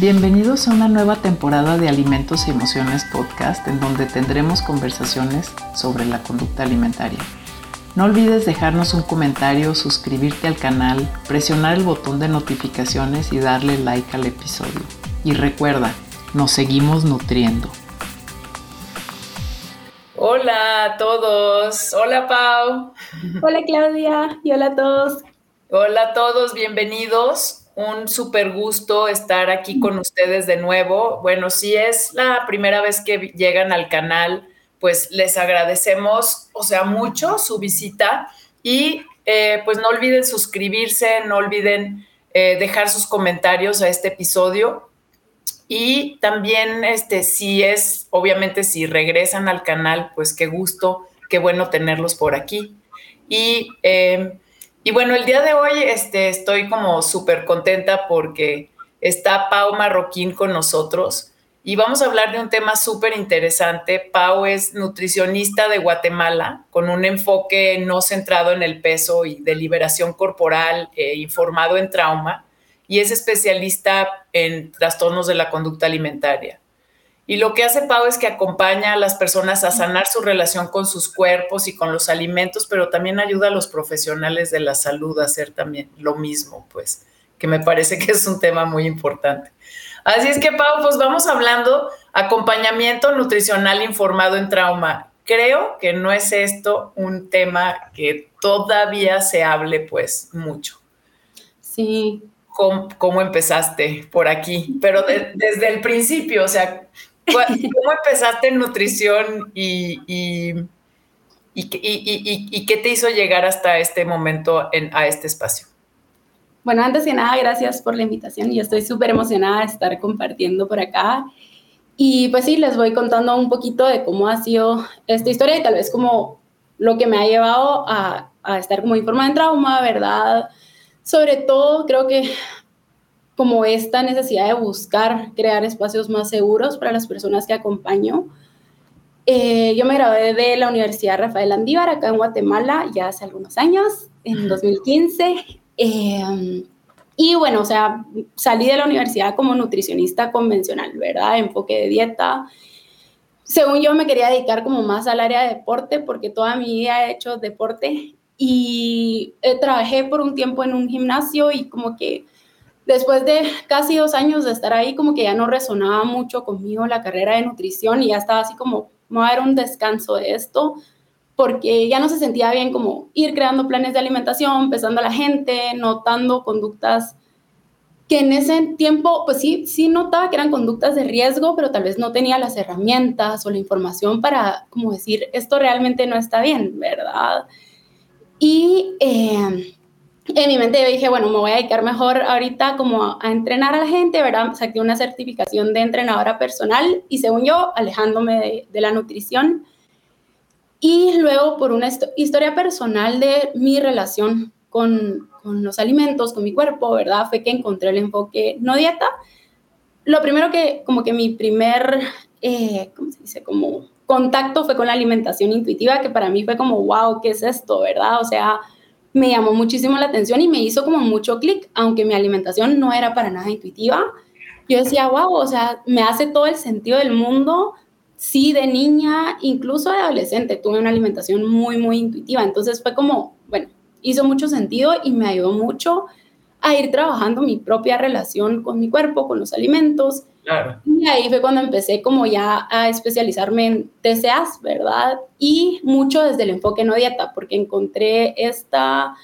Bienvenidos a una nueva temporada de Alimentos y Emociones Podcast en donde tendremos conversaciones sobre la conducta alimentaria. No olvides dejarnos un comentario, suscribirte al canal, presionar el botón de notificaciones y darle like al episodio. Y recuerda, nos seguimos nutriendo. Hola a todos. Hola Pau. Hola Claudia y hola a todos. Hola a todos, bienvenidos un súper gusto estar aquí con ustedes de nuevo. Bueno, si es la primera vez que llegan al canal, pues les agradecemos, o sea, mucho su visita y eh, pues no olviden suscribirse, no olviden eh, dejar sus comentarios a este episodio. Y también, este, si es, obviamente, si regresan al canal, pues qué gusto, qué bueno tenerlos por aquí. Y eh, y bueno, el día de hoy este, estoy como súper contenta porque está Pau Marroquín con nosotros y vamos a hablar de un tema súper interesante. Pau es nutricionista de Guatemala con un enfoque no centrado en el peso y de liberación corporal, eh, informado en trauma y es especialista en trastornos de la conducta alimentaria. Y lo que hace Pau es que acompaña a las personas a sanar su relación con sus cuerpos y con los alimentos, pero también ayuda a los profesionales de la salud a hacer también lo mismo, pues, que me parece que es un tema muy importante. Así es que, Pau, pues vamos hablando acompañamiento nutricional informado en trauma. Creo que no es esto un tema que todavía se hable, pues, mucho. Sí. ¿Cómo, empezaste por aquí? Pero desde el principio, o sea, ¿Cómo empezaste en nutrición y, y, qué te hizo llegar hasta este momento a este espacio? Bueno, antes que nada, gracias por la invitación. Yo estoy súper emocionada de estar compartiendo por acá. Y pues sí, les voy contando un poquito de cómo ha sido esta historia y tal vez como lo que me ha llevado a, a estar como informada en trauma, ¿verdad? Sobre todo, creo que como esta necesidad de buscar crear espacios más seguros para las personas que acompaño. Eh, yo me gradué de la Universidad Rafael Andívar acá en Guatemala ya hace algunos años, en 2015. Eh, y bueno, o sea, salí de la universidad como nutricionista convencional, ¿verdad? Enfoque de dieta. Según yo me quería dedicar como más al área de deporte porque toda mi vida he hecho deporte y eh, trabajé por un tiempo en un gimnasio y como que después de casi dos años de estar ahí, como que ya no resonaba mucho conmigo la carrera de nutrición y ya estaba así como, me dar un descanso de esto, porque ya no se sentía bien como ir creando planes de alimentación, pesando a la gente, notando conductas que en ese tiempo, pues sí, sí notaba que eran conductas de riesgo, pero tal vez no tenía las herramientas o la información para como decir, esto realmente no está bien, ¿verdad? Y eh, en mi mente yo dije, bueno, me voy a dedicar mejor ahorita como a, entrenar a la gente, ¿verdad? Saqué una certificación de entrenadora personal y según yo, alejándome de, la nutrición. Y luego por una historia personal de mi relación con, con, los alimentos, con mi cuerpo, ¿verdad? Fue que encontré el enfoque no dieta. Lo primero que, como que mi primer, eh, ¿cómo se dice? Como contacto fue con la alimentación intuitiva, que para mí fue como, wow, ¿qué es esto, verdad? O sea, me llamó muchísimo la atención y me hizo como mucho clic, aunque mi alimentación no era para nada intuitiva. Yo decía, wow, o sea, me hace todo el sentido del mundo. Sí, de niña, incluso de adolescente, tuve una alimentación muy, muy intuitiva. Entonces fue como, bueno, hizo mucho sentido y me ayudó mucho a ir trabajando mi propia relación con mi cuerpo, con los alimentos, y ahí fue cuando empecé como ya a especializarme en TCAs, ¿verdad? Y mucho desde el enfoque no dieta, porque encontré esta,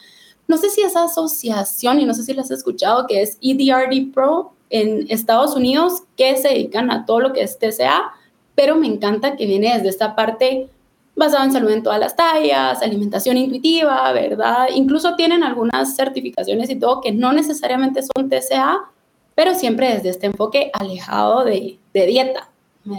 no sé si esa asociación, y no sé si la has escuchado, que es EDRD Pro en Estados Unidos, que se dedican a todo lo que es TCA, pero me encanta que viene desde esta parte basada en salud en todas las tallas, alimentación intuitiva, ¿verdad? Incluso tienen algunas certificaciones y todo que no necesariamente son TCA, pero siempre desde este enfoque alejado de, dieta.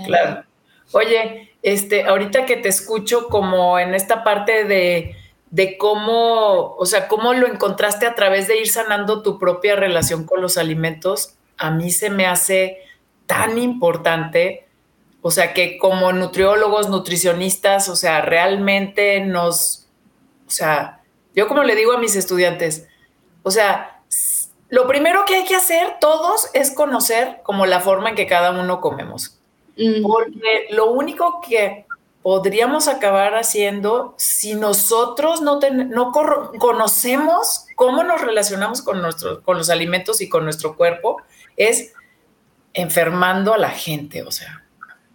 Claro. Oye, este, ahorita que te escucho como en esta parte de, de cómo, o sea, cómo lo encontraste a través de ir sanando tu propia relación con los alimentos, a mí se me hace tan importante, o sea, que como nutriólogos, nutricionistas, o sea, realmente nos, o sea, yo como le digo a mis estudiantes, o sea, lo primero que hay que hacer todos es conocer como la forma en que cada uno comemos. Porque lo único que podríamos acabar haciendo si nosotros no, no conocemos cómo nos relacionamos con, nuestro, con los alimentos y con nuestro cuerpo es enfermando a la gente, o sea,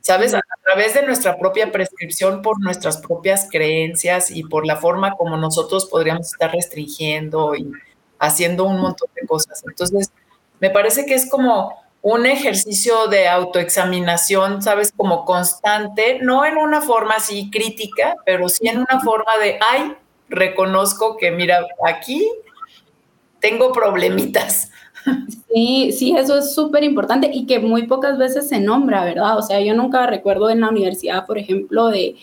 ¿sabes? A través de nuestra propia prescripción, por nuestras propias creencias y por la forma como nosotros podríamos estar restringiendo y haciendo un montón de cosas. Entonces, me parece que es como un ejercicio de autoexaminación, ¿sabes? Como constante, no en una forma así crítica, pero sí en una forma de, ay, reconozco que, mira, aquí tengo problemitas. Sí, sí, eso es súper importante y que muy pocas veces se nombra, ¿verdad? O sea, yo nunca recuerdo en la universidad, por ejemplo, de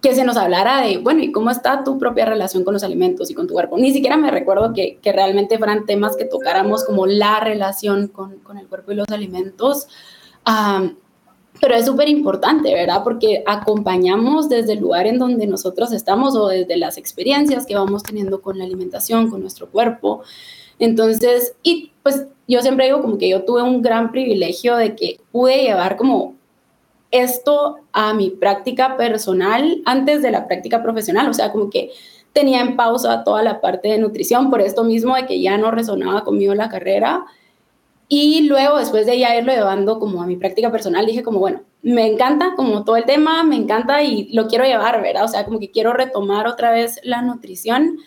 que se nos hablara de, bueno, ¿y cómo está tu propia relación con los alimentos y con tu cuerpo? Ni siquiera me recuerdo que, que realmente fueran temas que tocáramos como la relación con, con el cuerpo y los alimentos. pero es súper importante, ¿verdad? Porque acompañamos desde el lugar en donde nosotros estamos o desde las experiencias que vamos teniendo con la alimentación, con nuestro cuerpo. Entonces, y pues yo siempre digo como que yo tuve un gran privilegio de que pude llevar como esto a mi práctica personal antes de la práctica profesional, o sea, como que tenía en pausa toda la parte de nutrición por esto mismo de que ya no resonaba conmigo la carrera. Y luego, después de ya irlo llevando como a mi práctica personal, dije como, bueno, me encanta como todo el tema, me encanta y lo quiero llevar, ¿verdad? O sea, como que quiero retomar otra vez la nutrición.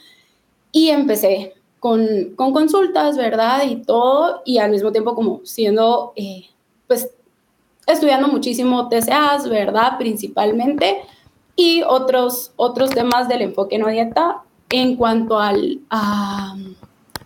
Y empecé con, con consultas, ¿verdad? Y todo, y al mismo tiempo como siendo, eh, pues estudiando muchísimo TCAs, ¿verdad? Principalmente, y otros, otros temas del enfoque no dieta en cuanto al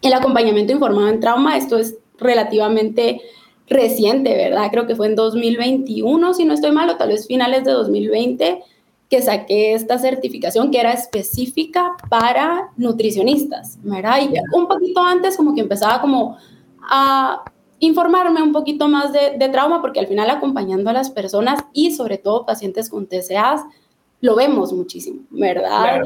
el acompañamiento informado en trauma. Esto es relativamente reciente, ¿verdad? Creo que fue en 2021, si no estoy mal, o tal vez finales de 2020, que saqué esta certificación que era específica para nutricionistas, ¿verdad? Y un poquito antes como que empezaba como a informarme un poquito más de, trauma, porque al final acompañando a las personas y sobre todo pacientes con TCAs, lo vemos muchísimo, ¿verdad?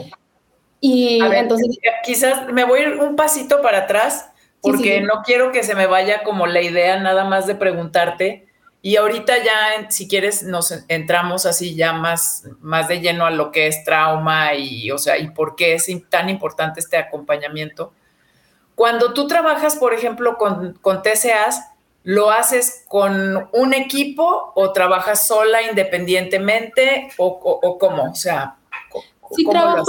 Y entonces... Quizás me voy a ir un pasito para atrás, porque no quiero que se me vaya como la idea nada más de preguntarte. Y ahorita ya, si quieres, nos entramos así ya más, más de lleno a lo que es trauma y, o sea, y por qué es tan importante este acompañamiento. Cuando tú trabajas, por ejemplo, con, con TCAs, ¿lo haces con un equipo o trabajas sola independientemente o, cómo? O sea, Sí, trabajo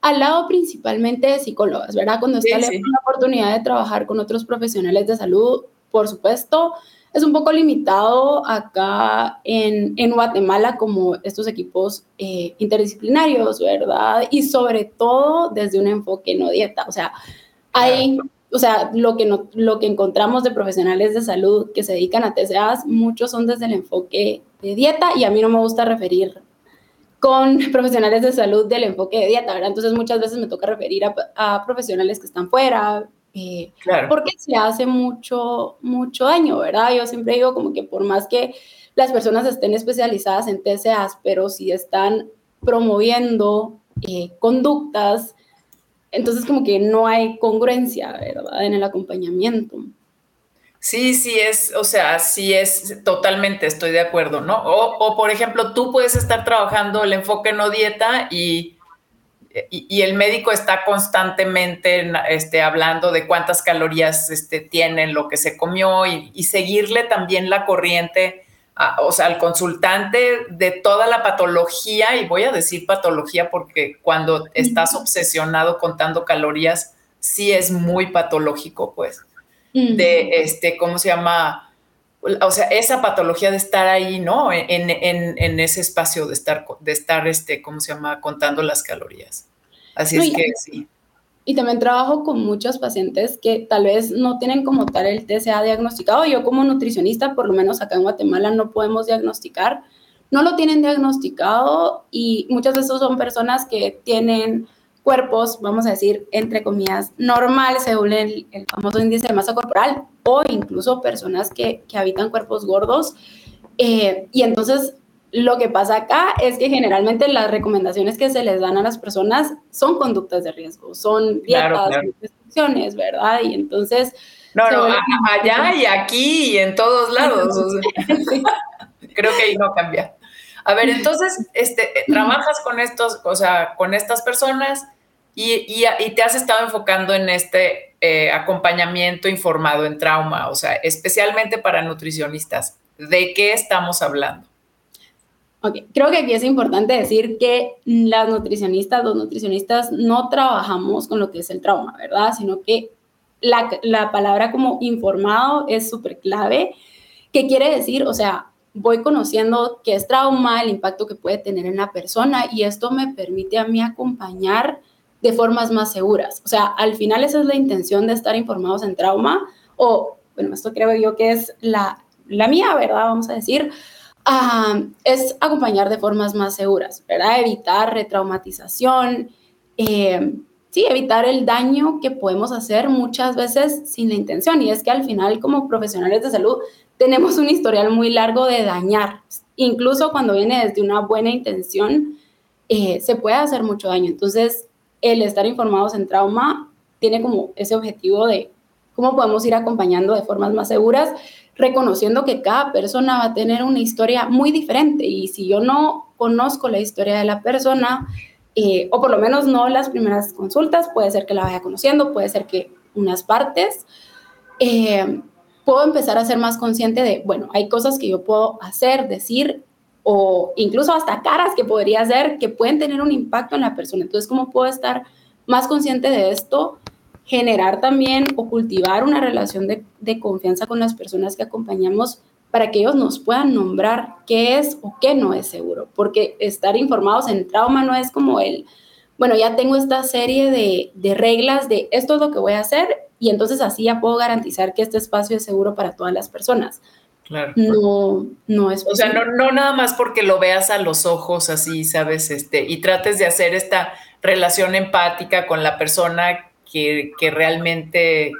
al lado, principalmente de psicólogas, ¿verdad? Cuando está la oportunidad de trabajar con otros profesionales de salud, por supuesto, es un poco limitado acá en, en Guatemala como estos equipos eh, interdisciplinarios, ¿verdad? Y sobre todo desde un enfoque no dieta, o sea, hay, o sea, lo que, no, lo que encontramos de profesionales de salud que se dedican a TCAs, muchos son desde el enfoque de dieta y a mí no me gusta referir con profesionales de salud del enfoque de dieta, ¿verdad? Entonces muchas veces me toca referir a, profesionales que están fuera, eh, porque se hace mucho, mucho daño, ¿verdad? Yo siempre digo como que por más que las personas estén especializadas en TCAs, pero si están promoviendo eh, conductas entonces como que no hay congruencia, ¿verdad? En el acompañamiento. Sí, sí es, o sea, sí es totalmente, estoy de acuerdo, ¿no? O, por ejemplo, tú puedes estar trabajando el enfoque no dieta y, y, el médico está constantemente este, hablando de cuántas calorías este, tiene lo que se comió y seguirle también la corriente o sea, al consultante de toda la patología, y voy a decir patología porque cuando estás obsesionado contando calorías, sí es muy patológico, pues, de, este, ¿cómo se llama? O sea, esa patología de estar ahí, ¿no? En, en, ese espacio de estar, de estar, este, ¿cómo se llama? Contando las calorías. Así es que sí. Y también trabajo con muchos pacientes que tal vez no tienen como tal el TCA diagnosticado. Yo como nutricionista, por lo menos acá en Guatemala, no podemos diagnosticar. No lo tienen diagnosticado y muchas veces son personas que tienen cuerpos, vamos a decir, entre comillas, normales según el, famoso índice de masa corporal o incluso personas que, que habitan cuerpos gordos. Eh, y entonces lo que pasa acá es que generalmente las recomendaciones que se les dan a las personas son conductas de riesgo, son dietas, reproducciones, ¿verdad? Y entonces... No, no, allá y aquí y en todos lados. Creo que ahí no cambia. A ver, entonces, este, trabajas con estos, o sea, con estas personas y, te has estado enfocando en este eh, acompañamiento informado en trauma, o sea, especialmente para nutricionistas. ¿De qué estamos hablando? Ok, creo que aquí es importante decir que las nutricionistas, los nutricionistas no trabajamos con lo que es el trauma, ¿verdad? Sino que la, la palabra como informado es súper clave. ¿Qué quiere decir? O sea, voy conociendo qué es trauma, el impacto que puede tener en la persona y esto me permite a mí acompañar de formas más seguras. O sea, al final esa es la intención de estar informados en trauma, o, bueno, esto creo yo que es la, la mía, ¿verdad? Vamos a decir, es acompañar de formas más seguras, ¿verdad? Evitar retraumatización, eh, evitar el daño que podemos hacer muchas veces sin la intención. Y es que al final, como profesionales de salud, tenemos un historial muy largo de dañar. Incluso cuando viene desde una buena intención, eh, se puede hacer mucho daño. Entonces, el estar informados en trauma tiene como ese objetivo de cómo podemos ir acompañando de formas más seguras, reconociendo que cada persona va a tener una historia muy diferente y si yo no conozco la historia de la persona, eh, o por lo menos no las primeras consultas, puede ser que la vaya conociendo, puede ser que unas partes, eh, puedo empezar a ser más consciente de, bueno, hay cosas que yo puedo hacer, decir o incluso hasta caras que podría hacer que pueden tener un impacto en la persona. Entonces, ¿cómo puedo estar más consciente de esto? Generar también o cultivar una relación de, de confianza con las personas que acompañamos para que ellos nos puedan nombrar qué es o qué no es seguro. Porque estar informados en trauma no es como el, bueno, ya tengo esta serie de, de reglas de esto es lo que voy a hacer y entonces así ya puedo garantizar que este espacio es seguro para todas las personas Claro. No, no es O sea, no, no nada más porque lo veas a los ojos así, ¿sabes? Este, y trates de hacer esta relación empática con la persona que, realmente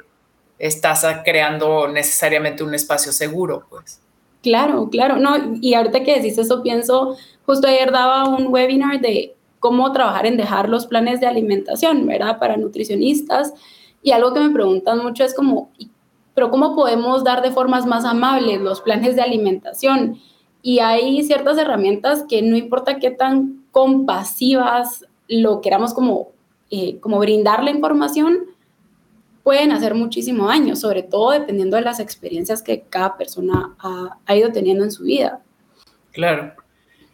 estás creando necesariamente un espacio seguro, pues. Claro, claro. No, y ahorita que decís eso, pienso, justo ayer daba un webinar de cómo trabajar en dejar los planes de alimentación, ¿verdad? Para nutricionistas. Y algo que me preguntan mucho es como, pero ¿cómo podemos dar de formas más amables los planes de alimentación? Y hay ciertas herramientas que no importa qué tan compasivas lo queramos como, eh, como brindar la información, pueden hacer muchísimo daño, sobre todo dependiendo de las experiencias que cada persona ha, ha ido teniendo en su vida. Claro.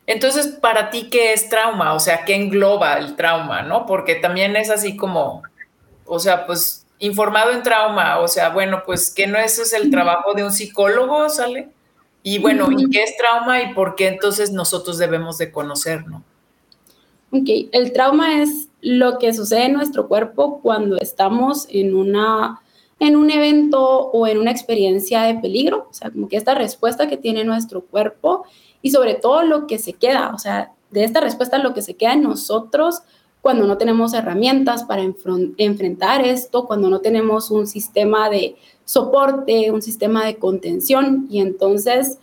Entonces, para ti, ¿qué es trauma? O sea, ¿qué engloba el trauma? ¿No? Porque también es así como, o sea, pues informado en trauma, o sea, bueno, pues que no eso es el trabajo de un psicólogo, ¿sale? Y bueno, ¿y qué es trauma y por qué entonces nosotros debemos de conocerlo? Ok, el trauma es lo que sucede en nuestro cuerpo cuando estamos en una en un evento o en una experiencia de peligro, o sea, como que esta respuesta que tiene nuestro cuerpo y sobre todo lo que se queda, o sea, de esta respuesta lo que se queda en nosotros cuando no tenemos herramientas para enfrentar esto, cuando no tenemos un sistema de soporte, un sistema de contención y entonces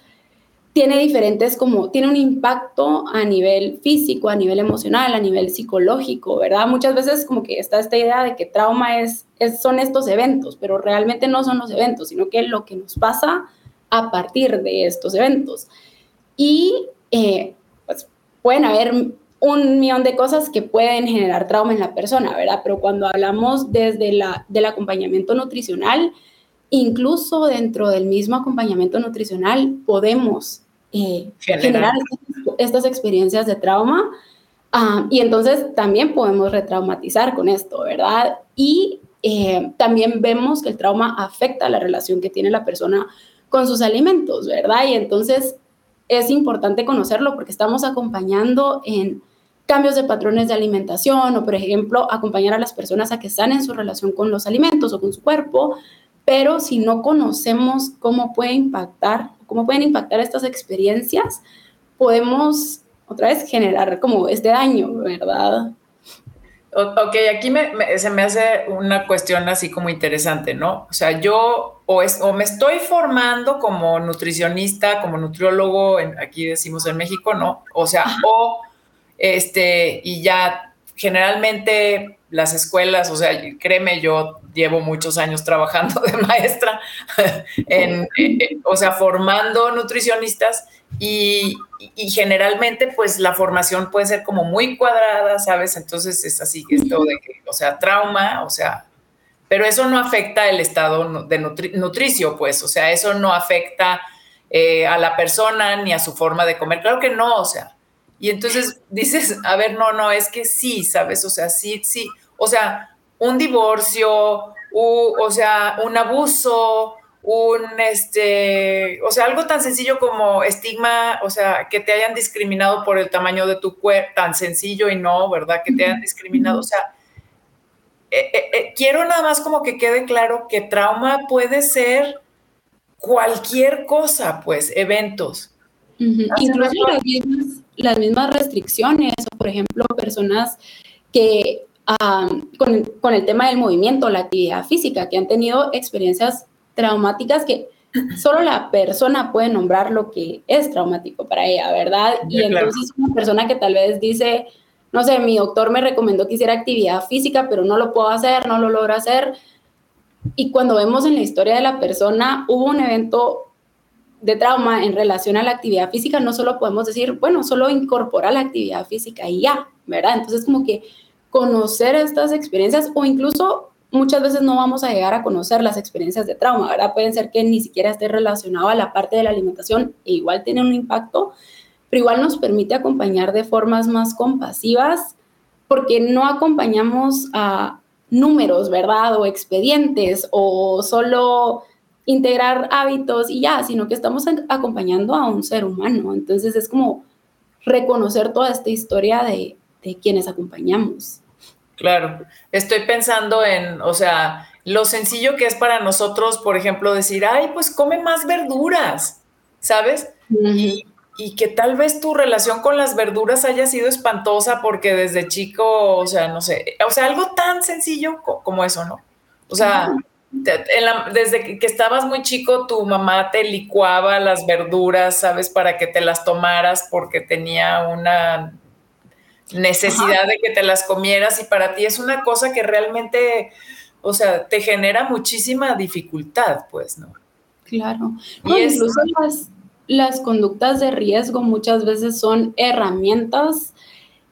tiene diferentes como, tiene un impacto a nivel físico, a nivel emocional, a nivel psicológico, ¿verdad? Muchas veces como que está esta idea de que trauma es, son estos eventos, pero realmente no son los eventos, sino que es lo que nos pasa a partir de estos eventos. Y eh, pues pueden haber un millón de cosas que pueden generar trauma en la persona, ¿verdad? Pero cuando hablamos desde la, del acompañamiento nutricional, incluso dentro del mismo acompañamiento nutricional podemos eh, generar estas, experiencias de trauma ah, y entonces también podemos retraumatizar con esto, ¿verdad? Y eh, también vemos que el trauma afecta la relación que tiene la persona con sus alimentos, ¿verdad? Y entonces es importante conocerlo porque estamos acompañando en cambios de patrones de alimentación o, por ejemplo, acompañar a las personas a que en su relación con los alimentos o con su cuerpo, pero si no conocemos cómo puede impactar, cómo pueden impactar estas experiencias, podemos otra vez generar como este daño, ¿verdad? Ok, aquí se me hace una cuestión así como interesante, ¿no? O sea, yo o, es, o me estoy formando como nutricionista, como nutriólogo, en, aquí decimos en México, ¿no? O sea, o este, y ya generalmente las escuelas, o sea, créeme, yo llevo muchos años trabajando de maestra, en, o sea, formando nutricionistas y, y, generalmente pues la formación puede ser como muy cuadrada, ¿sabes? Entonces es así, esto de que, o sea, trauma, o sea, pero eso no afecta el estado de nutricio, pues, o sea, eso no afecta eh, a la persona ni a su forma de comer, claro que no, o sea, y entonces dices, a ver, no, no, es que sí, ¿sabes? O sea, sí, sí, o sea, un divorcio, o sea, un abuso, un, este, o sea, algo tan sencillo como estigma, o sea, que te hayan discriminado por el tamaño de tu cuerpo, tan sencillo y no, ¿verdad? Que te hayan discriminado, o sea, eh, eh, eh, quiero nada más como que quede claro que trauma puede ser cualquier cosa, pues, eventos. Incluso las mismas, las mismas, restricciones, o por ejemplo, personas que con, con, el tema del movimiento, la actividad física, que han tenido experiencias traumáticas que solo la persona puede nombrar lo que es traumático para ella, ¿verdad? Y entonces una persona que tal vez dice, no sé, mi doctor me recomendó que hiciera actividad física, pero no lo puedo hacer, no lo logro hacer. Y cuando vemos en la historia de la persona, hubo un evento de trauma en relación a la actividad física, no solo podemos decir, bueno, solo incorpora la actividad física y ya, ¿verdad? Entonces como que conocer estas experiencias o incluso muchas veces no vamos a llegar a conocer las experiencias de trauma, ¿verdad? Pueden ser que ni siquiera esté relacionado a la parte de la alimentación e igual tiene un impacto, pero igual nos permite acompañar de formas más compasivas porque no acompañamos a números, ¿verdad? O expedientes o solo integrar hábitos y ya, sino que estamos acompañando a un ser humano. Entonces es como reconocer toda esta historia de, de quienes acompañamos. Claro, estoy pensando en, o sea, lo sencillo que es para nosotros, por ejemplo, decir, ay, pues come más verduras, ¿sabes? y, que tal vez tu relación con las verduras haya sido espantosa porque desde chico, o sea, no sé, o sea, algo tan sencillo como eso, ¿no? O sea, desde que estabas muy chico, tu mamá te licuaba las verduras, ¿sabes? Para que te las tomaras porque tenía una necesidad de que te las comieras y para ti es una cosa que realmente, o sea, te genera muchísima dificultad, pues, ¿no? Claro. Y incluso las, las, conductas de riesgo muchas veces son herramientas,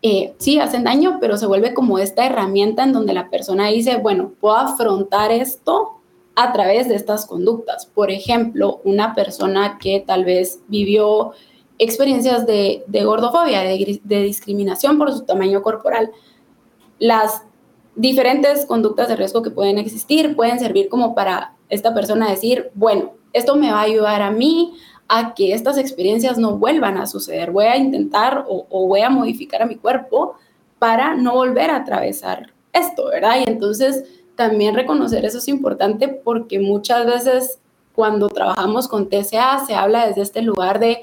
eh, sí, hacen daño, pero se vuelve como esta herramienta en donde la persona dice, bueno, puedo afrontar esto a través de estas conductas. Por ejemplo, una persona que tal vez vivió experiencias de, gordofobia, de, discriminación por su tamaño corporal. Las diferentes conductas de riesgo que pueden existir pueden servir como para esta persona decir, bueno, esto me va a ayudar a mí a que estas experiencias no vuelvan a suceder. Voy a intentar o, o voy a modificar a mi cuerpo para no volver a atravesar esto, ¿verdad? Y entonces también reconocer eso es importante porque muchas veces cuando trabajamos con TCA se habla desde este lugar de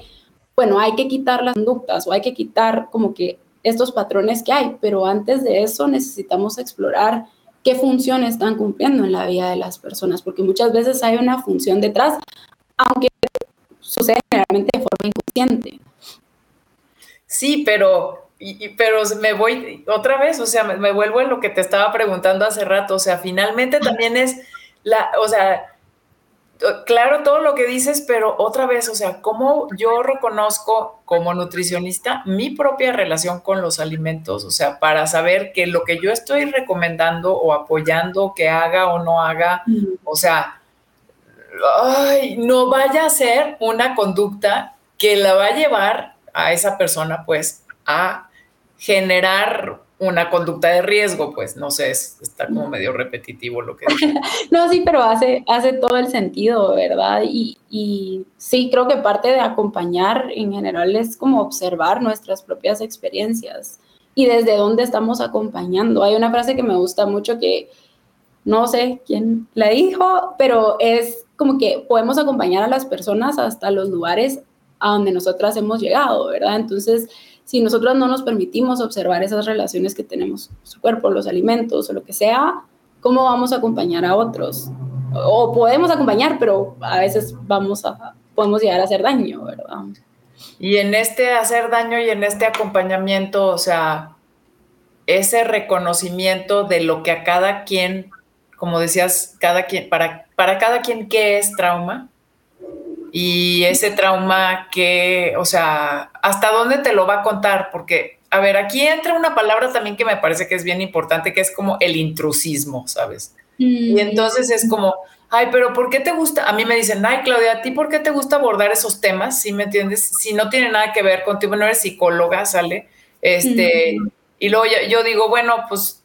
bueno, hay que quitar las conductas o hay que quitar como que estos patrones que hay, pero antes de eso necesitamos explorar qué función están cumpliendo en la vida de las personas, porque muchas veces hay una función detrás, aunque sucede generalmente de forma inconsciente. Sí, pero, pero me voy otra vez, o sea, me, me vuelvo en lo que te estaba preguntando hace rato, o sea, finalmente también es la, o sea, claro todo lo que dices, pero otra vez, o sea, ¿cómo yo reconozco como nutricionista mi propia relación con los alimentos? O sea, para saber que lo que yo estoy recomendando o apoyando que haga o no haga, o sea, no vaya a ser una conducta que la va a llevar a esa persona, pues, a generar una conducta de riesgo, pues no sé, está como medio repetitivo lo que no, sí, pero hace, hace todo el sentido, ¿verdad? Y, y, sí, creo que parte de acompañar en general es como observar nuestras propias experiencias y desde dónde estamos acompañando. Hay una frase que me gusta mucho que no sé quién la dijo, pero es como que podemos acompañar a las personas hasta los lugares a donde nosotras hemos llegado, ¿verdad? Entonces, si nosotros no nos permitimos observar esas relaciones que tenemos con su cuerpo, los alimentos o lo que sea, ¿cómo vamos a acompañar a otros? O podemos acompañar, pero a veces vamos a, podemos llegar a hacer daño, ¿verdad? Y en este hacer daño y en este acompañamiento, o sea, ese reconocimiento de lo que a cada quien como decías, cada quien, para, para cada quien, ¿qué es trauma? Y ese trauma que, o sea, ¿hasta dónde te lo va a contar? Porque, a ver, aquí entra una palabra también que me parece que es bien importante, que es como el intrusismo, ¿sabes? Y mm. entonces es como, ay, pero ¿por qué te gusta? A mí me dicen, ay, Claudia, ¿a ti por qué te gusta abordar esos temas? ¿Sí me entiendes? Si no tiene nada que ver contigo, no eres psicóloga, ¿sale? Este, y luego yo, digo, bueno, pues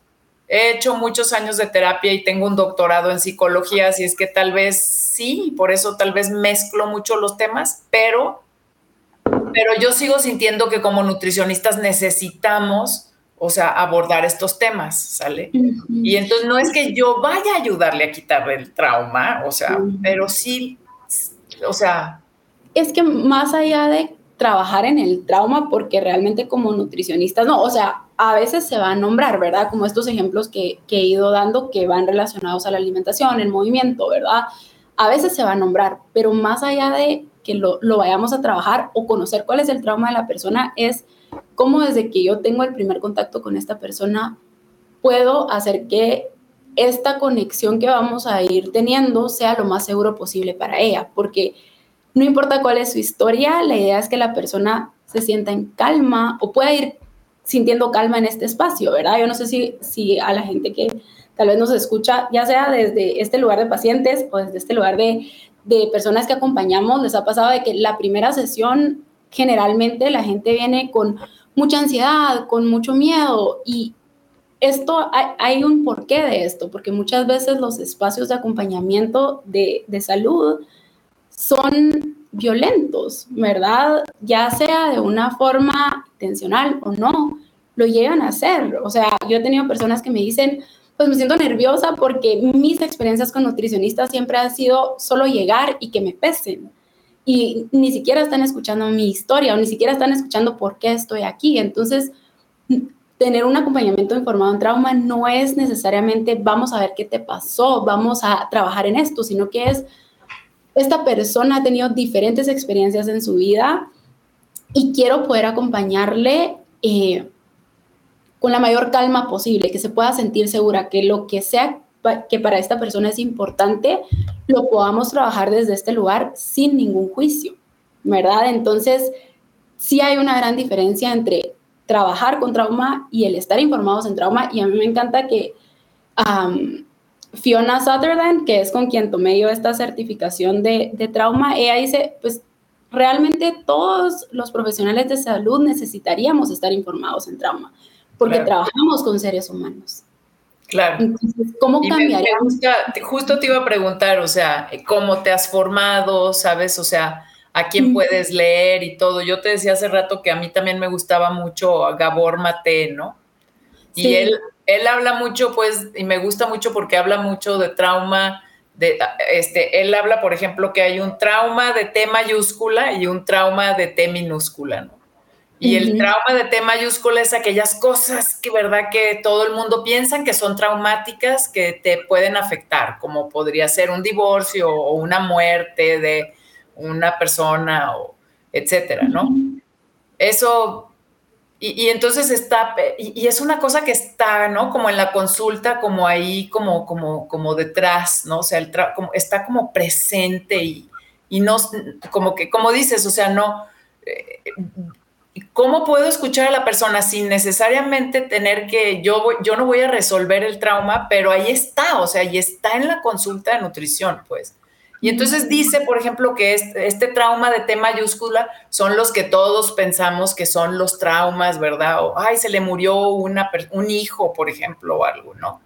he hecho muchos años de terapia y tengo un doctorado en psicología, así es que tal vez sí, por eso tal vez mezclo mucho los temas, pero, pero yo sigo sintiendo que como nutricionistas necesitamos o sea, abordar estos temas, ¿sale? Y entonces no es que yo vaya a ayudarle a quitarle el trauma, o sea, pero sí, o sea... Es que más allá de trabajar en el trauma, porque realmente como nutricionistas, no, o sea, a veces se va a nombrar, ¿verdad? Como estos ejemplos que, que he ido dando que van relacionados a la alimentación, el movimiento, ¿verdad? A veces se va a nombrar, pero más allá de que lo, lo vayamos a trabajar o conocer cuál es el trauma de la persona, es cómo desde que yo tengo el primer contacto con esta persona puedo hacer que esta conexión que vamos a ir teniendo sea lo más seguro posible para ella, porque no importa cuál es su historia, la idea es que la persona se sienta en calma o pueda ir sintiendo calma en este espacio, ¿verdad? Yo no sé si, si a la gente que tal vez nos escucha, ya sea desde este lugar de pacientes o desde este lugar de, de personas que acompañamos, les ha pasado de que la primera sesión generalmente la gente viene con mucha ansiedad, con mucho miedo y esto hay, un porqué de esto, porque muchas veces los espacios de acompañamiento de, de salud son violentos, ¿verdad? Ya sea de una forma intencional o no, lo llegan a hacer. O sea, yo he tenido personas que me dicen, pues me siento nerviosa porque mis experiencias con nutricionistas siempre han sido solo llegar y que me pesen y ni siquiera están escuchando mi historia o ni siquiera están escuchando por qué estoy aquí. Entonces, tener un acompañamiento informado en trauma no es necesariamente vamos a ver qué te pasó, vamos a trabajar en esto, sino que es esta persona ha tenido diferentes experiencias en su vida y quiero poder acompañarle eh, con la mayor calma posible, que se pueda sentir segura, que lo que sea que para esta persona es importante, lo podamos trabajar desde este lugar sin ningún juicio, ¿verdad? Entonces, sí hay una gran diferencia entre trabajar con trauma y el estar informados en trauma. Y a mí me encanta que Fiona Sutherland, que es con quien tomé yo esta certificación de, de trauma, ella dice, pues realmente todos los profesionales de salud necesitaríamos estar informados en trauma, porque trabajamos con seres humanos. Claro. Entonces, ¿cómo cambiaría? justo te iba a preguntar, o sea, ¿cómo te has formado? ¿Sabes? O sea, ¿a quién puedes leer y todo? Yo te decía hace rato que a mí también me gustaba mucho Gabor Mate, ¿no? Y él, él habla mucho, pues, y me gusta mucho porque habla mucho de trauma. De, este, él habla, por ejemplo, que hay un trauma de T mayúscula y un trauma de T minúscula, ¿no? Y el trauma de T mayúscula es aquellas cosas que, ¿verdad? Que todo el mundo piensa que son traumáticas, que te pueden afectar, como podría ser un divorcio o una muerte de una persona, o etcétera, ¿no? Eso, y, entonces está, y, es una cosa que está, ¿no? Como en la consulta, como ahí, como, como, como detrás, ¿no? O sea, el como, está como presente y, y no, como que, como dices, o sea, no eh, ¿Cómo puedo escuchar a la persona sin necesariamente tener que, yo, yo no voy a resolver el trauma, pero ahí está, o sea, ahí está en la consulta de nutrición, pues. Y entonces dice, por ejemplo, que este, este, trauma de T mayúscula son los que todos pensamos que son los traumas, ¿verdad? O, ay, se le murió una, un hijo, por ejemplo, o algo, ¿no?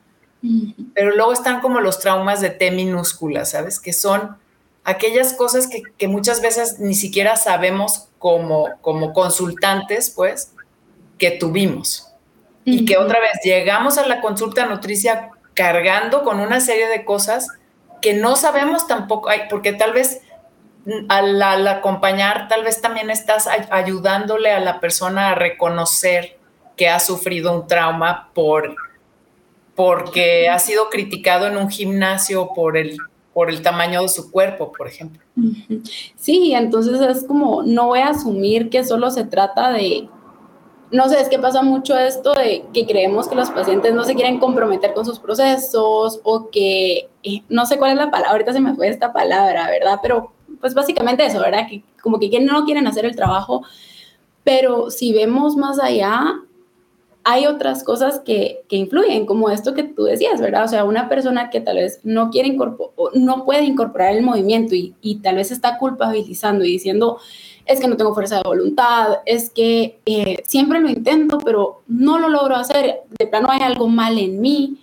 Pero luego están como los traumas de T minúscula, ¿sabes? Que son aquellas cosas que, muchas veces ni siquiera sabemos como, como consultantes, pues, que tuvimos. Y que otra vez llegamos a la consulta nutricia cargando con una serie de cosas que no sabemos tampoco, porque tal vez al, al, acompañar, tal vez también estás ayudándole a la persona a reconocer que ha sufrido un trauma por, porque ha sido criticado en un gimnasio por el por el tamaño de su cuerpo, por ejemplo. Sí, entonces es como, no voy a asumir que solo se trata de no sé, es que pasa mucho esto de que creemos que los pacientes no se quieren comprometer con sus procesos o que, eh, no sé cuál es la palabra, ahorita se me fue esta palabra, ¿verdad? Pero pues básicamente eso, ¿verdad? Que como que no quieren hacer el trabajo, pero si vemos más allá, hay otras cosas que, que, influyen, como esto que tú decías, ¿verdad? O sea, una persona que tal vez no quiere incorporar, no puede incorporar el movimiento y, y tal vez está culpabilizando y diciendo, es que no tengo fuerza de voluntad, es que eh, siempre lo intento, pero no lo logro hacer, de plano hay algo mal en mí.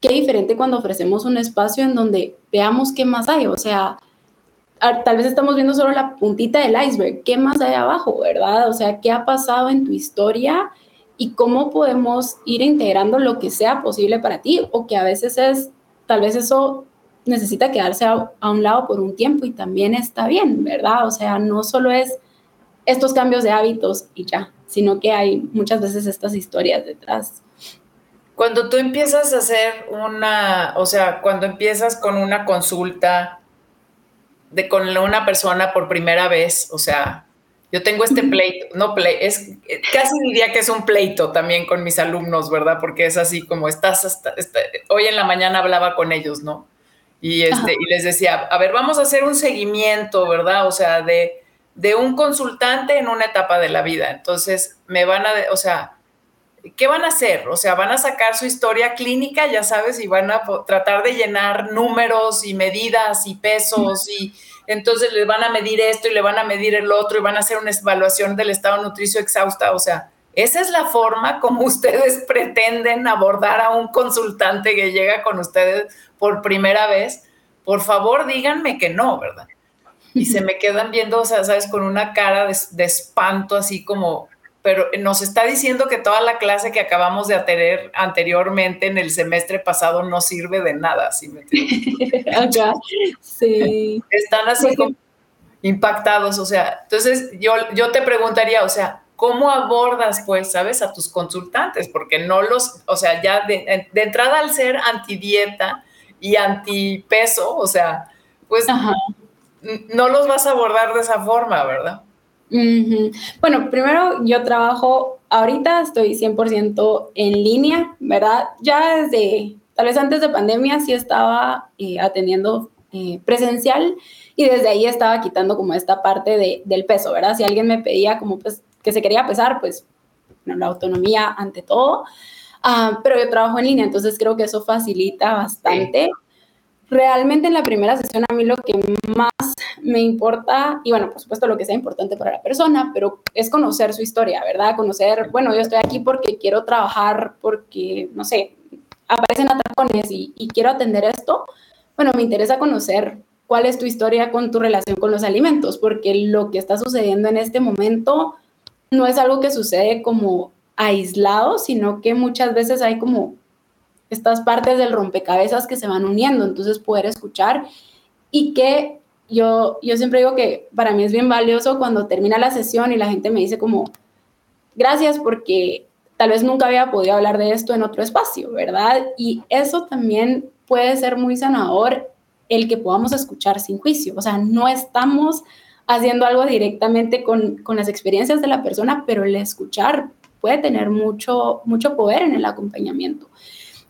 Qué diferente cuando ofrecemos un espacio en donde veamos qué más hay, o sea, tal vez estamos viendo solo la puntita del iceberg, qué más hay abajo, ¿verdad? O sea, qué ha pasado en tu historia y cómo podemos ir integrando lo que sea posible para ti, o que a veces es, tal vez eso necesita quedarse a, un lado por un tiempo y también está bien, ¿verdad? O sea, no solo es estos cambios de hábitos y ya, sino que hay muchas veces estas historias detrás. Cuando tú empiezas a hacer una, o sea, cuando empiezas con una consulta de con una persona por primera vez, o sea, yo tengo este pleito, no pleito, es casi diría que es un pleito también con mis alumnos, ¿verdad? Porque es así como estás hasta, hoy en la mañana hablaba con ellos, ¿no? Y, este, y les decía, a ver, vamos a hacer un seguimiento, ¿verdad? O sea, de, de un consultante en una etapa de la vida. Entonces, me van a, o sea, ¿qué van a hacer? O sea, van a sacar su historia clínica, ya sabes, y van a tratar de llenar números y medidas y pesos y entonces le van a medir esto y le van a medir el otro y van a hacer una evaluación del estado nutricio exhausta. O sea, esa es la forma como ustedes pretenden abordar a un consultante que llega con ustedes por primera vez, por favor díganme que no, ¿verdad? Y se me quedan viendo, o sea, sabes, con una cara de, espanto, así como, pero nos está diciendo que toda la clase que acabamos de tener anteriormente en el semestre pasado no sirve de nada, ¿sí me Acá, sí. Están así como impactados, o sea, entonces yo, yo te preguntaría, o sea, ¿cómo abordas, pues, sabes, a tus consultantes? Porque no los, o sea, ya de, de entrada al ser antidieta, y antipeso, o sea, pues no los vas a abordar de esa forma, ¿verdad? Bueno, primero yo trabajo, ahorita estoy 100% en línea, ¿verdad? Ya desde, tal vez antes de pandemia sí estaba eh, atendiendo eh, presencial y desde ahí estaba quitando como esta parte del peso, ¿verdad? Si alguien me pedía como pues que se quería pesar, pues la autonomía ante todo. Ah, pero yo trabajo en línea, entonces creo que eso facilita bastante. Realmente en la primera sesión a mí lo que más me importa, y bueno, por supuesto lo que sea importante para la persona, pero es conocer su historia, ¿verdad? Conocer, bueno, yo estoy aquí porque quiero trabajar, porque, no sé, aparecen atracones y, y quiero atender esto. Bueno, me interesa conocer cuál es tu historia con tu relación con los alimentos, porque lo que está sucediendo en este momento no es algo que sucede como aislado, sino que muchas veces hay como estas partes del rompecabezas que se van uniendo, entonces poder escuchar y que yo, yo siempre digo que para mí es bien valioso cuando termina la sesión y la gente me dice como, gracias porque tal vez nunca había podido hablar de esto en otro espacio, ¿verdad? Y eso también puede ser muy sanador el que podamos escuchar sin juicio, o sea, no estamos haciendo algo directamente con, con las experiencias de la persona, pero el escuchar puede tener mucho, mucho poder en el acompañamiento.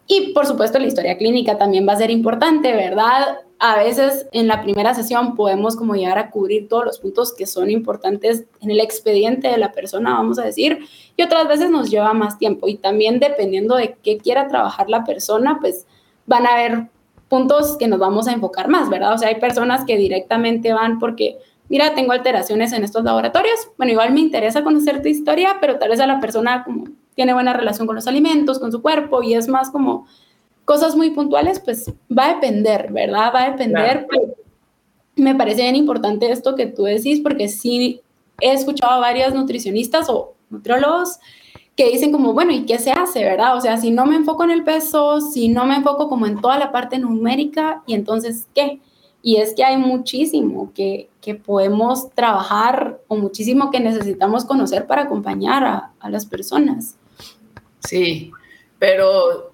Y por supuesto la historia clínica también va a ser importante, ¿verdad? A veces en la primera sesión podemos como llegar a cubrir todos los puntos que son importantes en el expediente de la persona, vamos a decir, y otras veces nos lleva más tiempo. Y también dependiendo de qué quiera trabajar la persona, pues van a haber puntos que nos vamos a enfocar más, ¿verdad? O sea, hay personas que directamente van porque mira, tengo alteraciones en estos laboratorios. Bueno, igual me interesa conocer tu historia, pero tal vez a la persona como tiene buena relación con los alimentos, con su cuerpo y es más como cosas muy puntuales, pues va a depender, ¿verdad? Va a depender. Me parece bien importante esto que tú decís porque sí he escuchado a varias nutricionistas o nutriólogos que dicen como, bueno, ¿y qué se hace, verdad? O sea, si no me enfoco en el peso, si no me enfoco como en toda la parte numérica, ¿y entonces qué? Y es que hay muchísimo que, que podemos trabajar o muchísimo que necesitamos conocer para acompañar a, a las personas. Sí, pero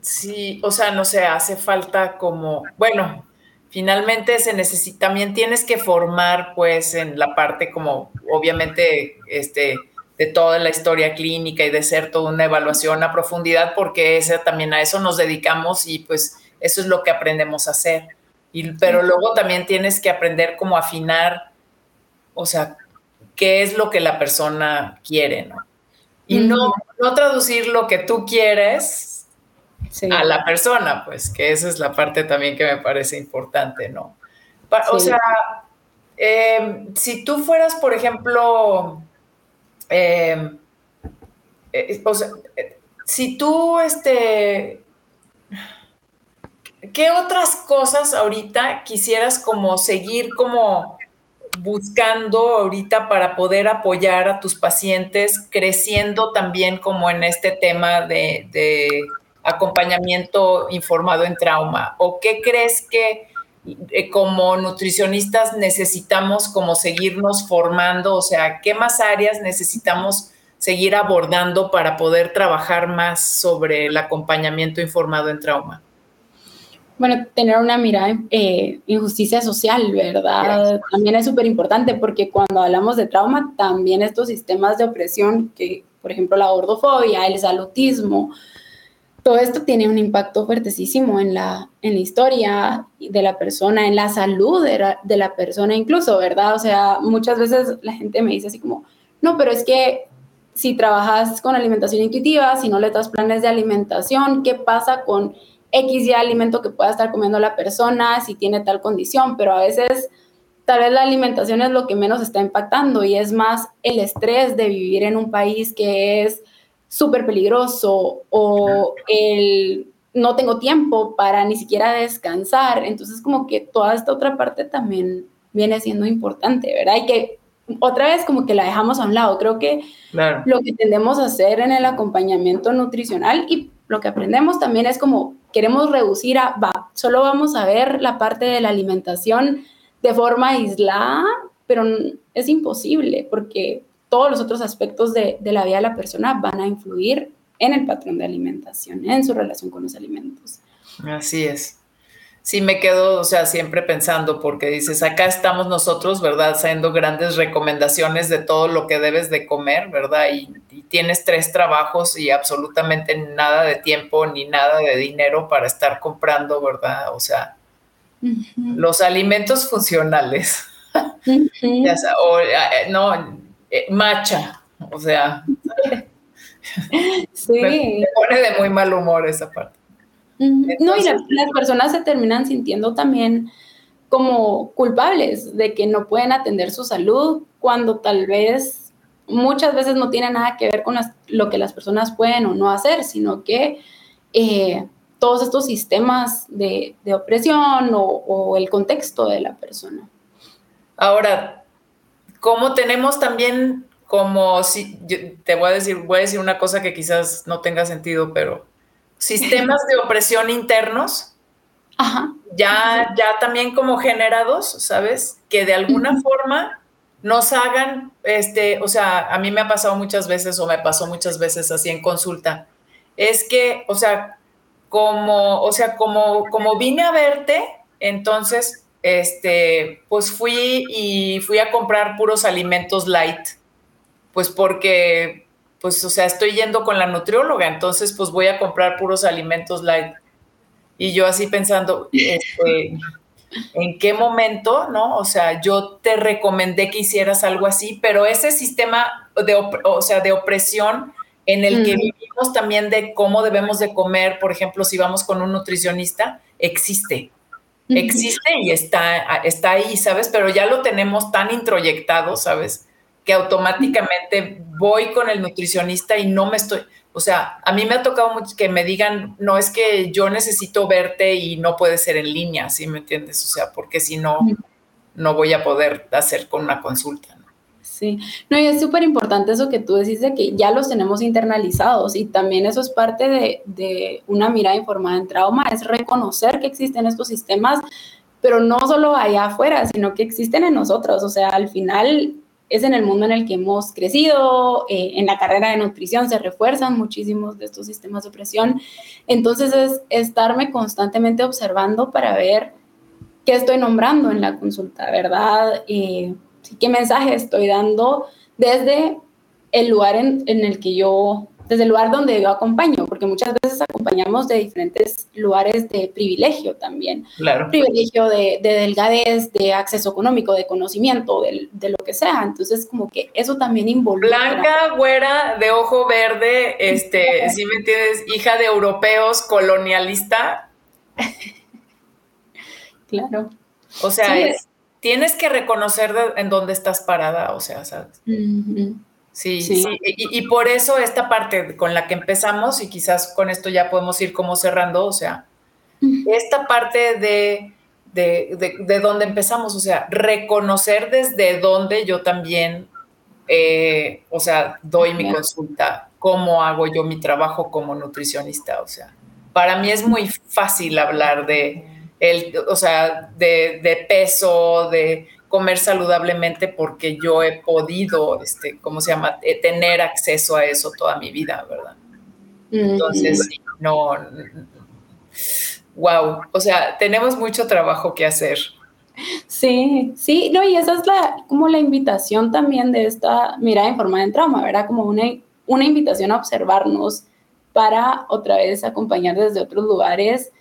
sí, o sea, no sé, hace falta como, bueno, finalmente se necesita, también tienes que formar pues en la parte como, obviamente, este, de toda la historia clínica y de ser toda una evaluación a profundidad, porque ese, también a eso nos dedicamos y pues eso es lo que aprendemos a hacer. Y, pero luego también tienes que aprender cómo afinar, o sea, qué es lo que la persona quiere, ¿no? Y no, no traducir lo que tú quieres a la persona, pues, que esa es la parte también que me parece importante, ¿no? O sea, em, si tú fueras, por ejemplo, em, eh, o sea, si tú, este, ¿qué otras cosas ahorita quisieras como seguir como buscando ahorita para poder apoyar a tus pacientes, creciendo también como en este tema de, acompañamiento informado en trauma? ¿O qué crees que eh, como nutricionistas necesitamos como seguirnos formando? O sea, ¿qué más áreas necesitamos seguir abordando para poder trabajar más sobre el acompañamiento informado en trauma? Bueno, tener una mirada eh, en justicia social, ¿verdad? También es súper importante porque cuando hablamos de trauma, también estos sistemas de opresión, que por ejemplo la gordofobia, el salutismo, todo esto tiene un impacto fuertesísimo en la, en la historia de la persona, en la salud de de la persona incluso, ¿verdad? O sea, muchas veces la gente me dice así como, no, pero es que si trabajas con alimentación intuitiva, si no le das planes de alimentación, ¿qué pasa con X ya alimento que pueda estar comiendo la persona, si tiene tal condición, pero a veces tal vez la alimentación es lo que menos está impactando y es más el estrés de vivir en un país que es súper peligroso o el no tengo tiempo para ni siquiera descansar. Entonces como que toda esta otra parte también viene siendo importante, ¿verdad? Y que otra vez como que la dejamos a un lado. Creo que lo que tendemos a hacer en el acompañamiento nutricional y lo que aprendemos también es como queremos reducir a, va, solo vamos a ver la parte de la alimentación de forma aislada, pero es imposible porque todos los otros aspectos de, de la vida de la persona van a influir en el patrón de alimentación, en su relación con los alimentos. Así es sí me quedo, o sea, siempre pensando, porque dices, acá estamos nosotros, ¿verdad? Haciendo grandes recomendaciones de todo lo que debes de comer, ¿verdad? Y, tienes tres trabajos y absolutamente nada de tiempo ni nada de dinero para estar comprando, ¿verdad? O sea, los alimentos funcionales. o, eh, no, eh, macha, o sea. sí. me pone de muy mal humor esa parte no, y las personas se terminan sintiendo también como culpables de que no pueden atender su salud cuando tal vez muchas veces no tiene nada que ver con lo que las personas pueden o no hacer, sino que eh, todos estos sistemas de, opresión o, el contexto de la persona. Ahora, ¿cómo tenemos también como si te voy a decir, voy a decir una cosa que quizás no tenga sentido, pero sistemas de opresión internos, Ya, ya también como generados, ¿sabes? Que de alguna forma nos hagan, este, o sea, a mí me ha pasado muchas veces o me pasó muchas veces así en consulta, es que, o sea, como, o sea, como, como vine a verte, entonces, este, pues fui y fui a comprar puros alimentos light, pues porque pues, o sea, estoy yendo con la nutrióloga, entonces, pues voy a comprar puros alimentos light. Y yo así pensando, este, ¿en qué momento, no? O sea, yo te recomendé que hicieras algo así, pero ese sistema de, o sea, de opresión en el que vivimos también de cómo debemos de comer, por ejemplo, si vamos con un nutricionista, existe. Existe y está, está ahí, ¿sabes? Pero ya lo tenemos tan introyectado, ¿sabes? Que automáticamente voy con el nutricionista y no me estoy, o sea, a mí me ha tocado mucho que me digan, no es que yo necesito verte y no puede ser en línea, ¿sí me entiendes? O sea, porque si no, no voy a poder hacer con una consulta. ¿no? Sí, no, y es súper importante eso que tú decís de que ya los tenemos internalizados y también eso es parte de, de una mirada informada en trauma, es reconocer que existen estos sistemas, pero no solo allá afuera, sino que existen en nosotros, o sea, al final es en el mundo en el que hemos crecido, eh, en la carrera de nutrición se refuerzan muchísimos de estos sistemas de opresión. Entonces es estarme constantemente observando para ver qué estoy nombrando en la consulta, ¿verdad? Eh, ¿Qué mensaje estoy dando desde el lugar en, en el que yo desde el lugar donde yo acompaño, porque muchas veces acompañamos de diferentes lugares de privilegio también. Claro. Privilegio de, delgadez, de acceso económico, de conocimiento, de, lo que sea. Entonces, como que eso también involucra. Blanca, güera, de ojo verde, este, si me entiendes, hija de europeos, colonialista. claro. O sea, tienes que reconocer en dónde estás parada, o sea, ¿sabes? Sí, sí. Y, por eso esta parte con la que empezamos, y quizás con esto ya podemos ir como cerrando, o sea, esta parte de, de, de, donde empezamos, o sea, reconocer desde dónde yo también, eh, o sea, doy mi consulta, cómo hago yo mi trabajo como nutricionista, o sea, para mí es muy fácil hablar de, el, o sea, de, de peso, de comer saludablemente porque yo he podido, este, ¿cómo se llama?, eh, tener acceso a eso toda mi vida, ¿verdad? Entonces, no, wow, o sea, tenemos mucho trabajo que hacer. Sí, sí, no, y esa es la, como la invitación también de esta mirada informada en trauma, ¿verdad? Como una, una invitación a observarnos para otra vez acompañar desde otros lugares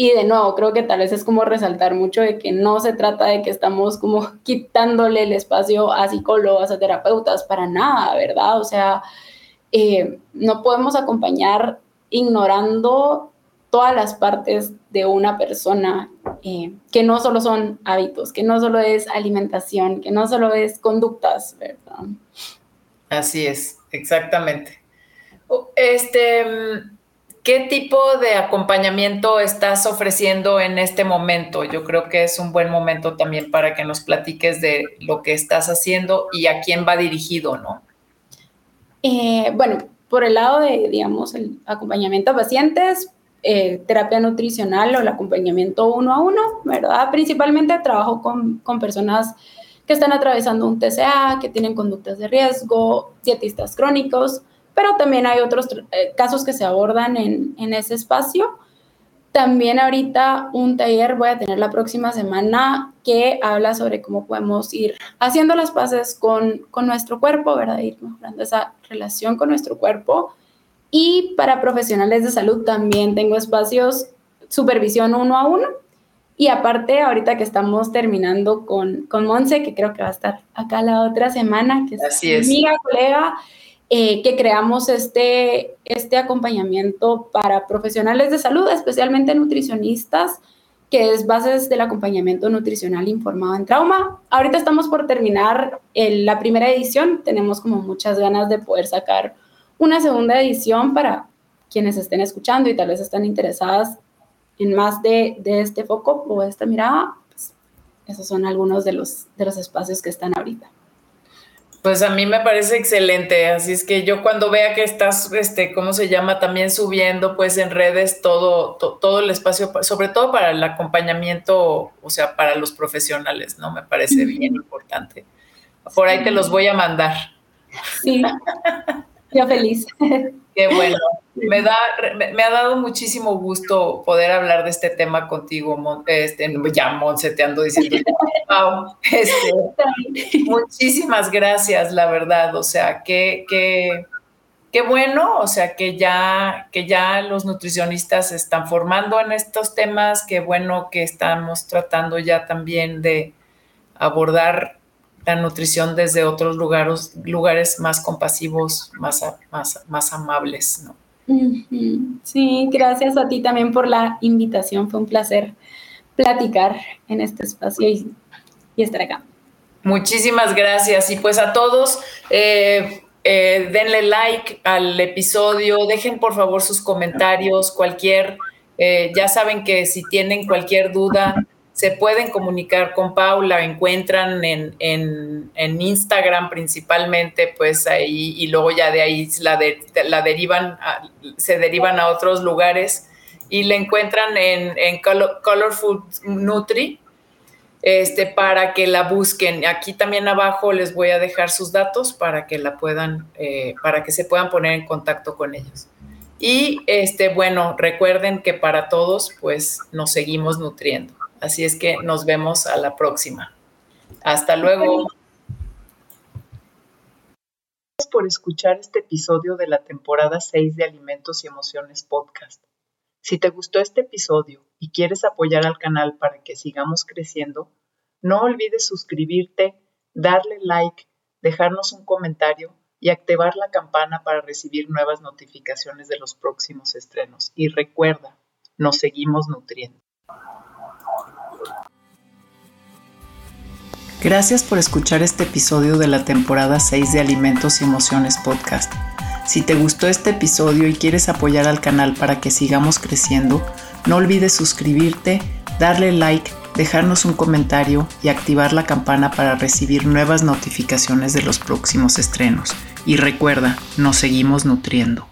y de nuevo, creo que tal vez es como resaltar mucho de que no se trata de que estamos como quitándole el espacio a psicólogos, a terapeutas, para nada, ¿verdad? O sea, eh, no podemos acompañar ignorando todas las partes de una persona, eh, que no solo son hábitos, que no solo es alimentación, que no solo es conductas, ¿verdad? Así es, exactamente. Este ¿Qué tipo de acompañamiento estás ofreciendo en este momento? Yo creo que es un buen momento también para que nos platiques de lo que estás haciendo y a quién va dirigido, ¿no? Eh, bueno, por el lado de, digamos, el acompañamiento a pacientes, eh, terapia nutricional o el acompañamiento uno a uno, ¿verdad? Principalmente trabajo con, con personas que están atravesando un TCA, que tienen conductas de riesgo, dietistas crónicos, pero también hay otros eh, casos que se abordan en, en, ese espacio. También ahorita un taller voy a tener la próxima semana que habla sobre cómo podemos ir haciendo las paces con, con nuestro cuerpo, ¿verdad? Ir mejorando esa relación con nuestro cuerpo. Y para profesionales de salud también tengo espacios supervisión uno a uno. Y aparte, ahorita que estamos terminando con, con Monse, que creo que va a estar acá la otra semana, que es, Así es. amiga, colega, eh, que creamos este, este acompañamiento para profesionales de salud, especialmente nutricionistas, que es bases del acompañamiento nutricional informado en trauma. Ahorita estamos por terminar la primera edición, tenemos como muchas ganas de poder sacar una segunda edición para quienes estén escuchando y tal vez estén interesadas en más de, de este foco o esta mirada. Pues, esos son algunos de los, de los espacios que están ahorita. Pues a mí me parece excelente, así es que yo cuando vea que estás, este, ¿cómo se llama? También subiendo pues en redes todo, todo el espacio, sobre todo para el acompañamiento, o sea, para los profesionales, ¿no? Me parece bien importante. Por ahí te los voy a mandar. Sí, yo feliz. Qué bueno. Me, da, me, ha dado muchísimo gusto poder hablar de este tema contigo, este, ya Monse, te ando diciendo. Este, muchísimas gracias, la verdad. O sea, qué, qué, qué bueno, o sea, que ya, que ya los nutricionistas se están formando en estos temas, qué bueno que estamos tratando ya también de abordar la nutrición desde otros lugares, lugares más compasivos, más, más, más amables, ¿no? Sí, gracias a ti también por la invitación. Fue un placer platicar en este espacio y, estar acá. Muchísimas gracias. Y pues a todos, eh, eh, denle like al episodio, dejen por favor sus comentarios, cualquier, eh, ya saben que si tienen cualquier duda, se pueden comunicar con Paula, encuentran en, en, Instagram principalmente, pues ahí, y luego ya de ahí la, derivan, se derivan a otros lugares y la encuentran en, en Colorful Nutri, este, para que la busquen. Aquí también abajo les voy a dejar sus datos para que la puedan, eh, para que se puedan poner en contacto con ellos. Y este, bueno, recuerden que para todos, pues nos seguimos nutriendo. Así es que nos vemos a la próxima. Hasta luego. por escuchar este episodio de la temporada 6 de Alimentos y Emociones Podcast. Si te gustó este episodio y quieres apoyar al canal para que sigamos creciendo, no olvides suscribirte, darle like, dejarnos un comentario y activar la campana para recibir nuevas notificaciones de los próximos estrenos. Y recuerda, nos seguimos nutriendo. Gracias por escuchar este episodio de la temporada 6 de Alimentos y Emociones Podcast. Si te gustó este episodio y quieres apoyar al canal para que sigamos creciendo, no olvides suscribirte, darle like, dejarnos un comentario y activar la campana para recibir nuevas notificaciones de los próximos estrenos. Y recuerda, nos seguimos nutriendo.